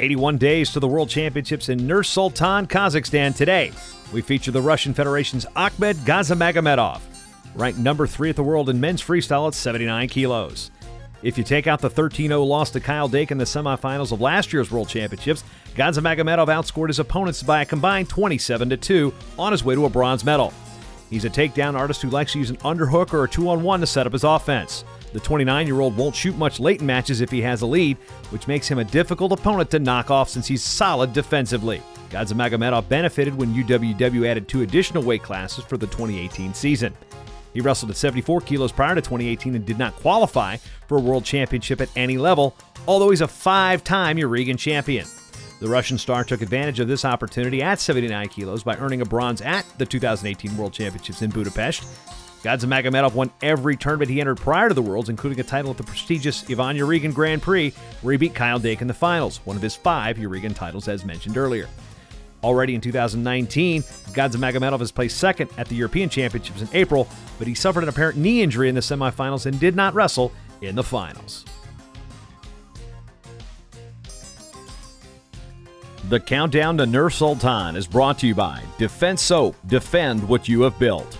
81 days to the World Championships in Nur Sultan, Kazakhstan today. We feature the Russian Federation's Akhmed Gadzhimagomedov, ranked number three at the world in men's freestyle at 79 kilos. If you take out the 13 0 loss to Kyle Dake in the semifinals of last year's World Championships, Gadzhimagomedov outscored his opponents by a combined 27 2 on his way to a bronze medal. He's a takedown artist who likes to use an underhook or a two on one to set up his offense. The 29 year old won't shoot much late in matches if he has a lead, which makes him a difficult opponent to knock off since he's solid defensively. Gadzhimagomedov benefited when UWW added two additional weight classes for the 2018 season. He wrestled at 74 kilos prior to 2018 and did not qualify for a world championship at any level, although he's a five time Yarygin champion. The Russian star took advantage of this opportunity at 79 kilos by earning a bronze at the 2018 World Championships in Budapest. Gadzhimagomedov won every tournament he entered prior to the Worlds, including a title at the prestigious Ivan Yarygin Grand Prix, where he beat Kyle Dake in the finals, one of his five Yarygin titles as mentioned earlier. Already in 2019, Gadzhimagomedov has placed second at the European Championships in April, but he suffered an apparent knee injury in the semifinals and did not wrestle in the finals. The countdown to Nur Sultan is brought to you by Defense Soap. Defend what you have built.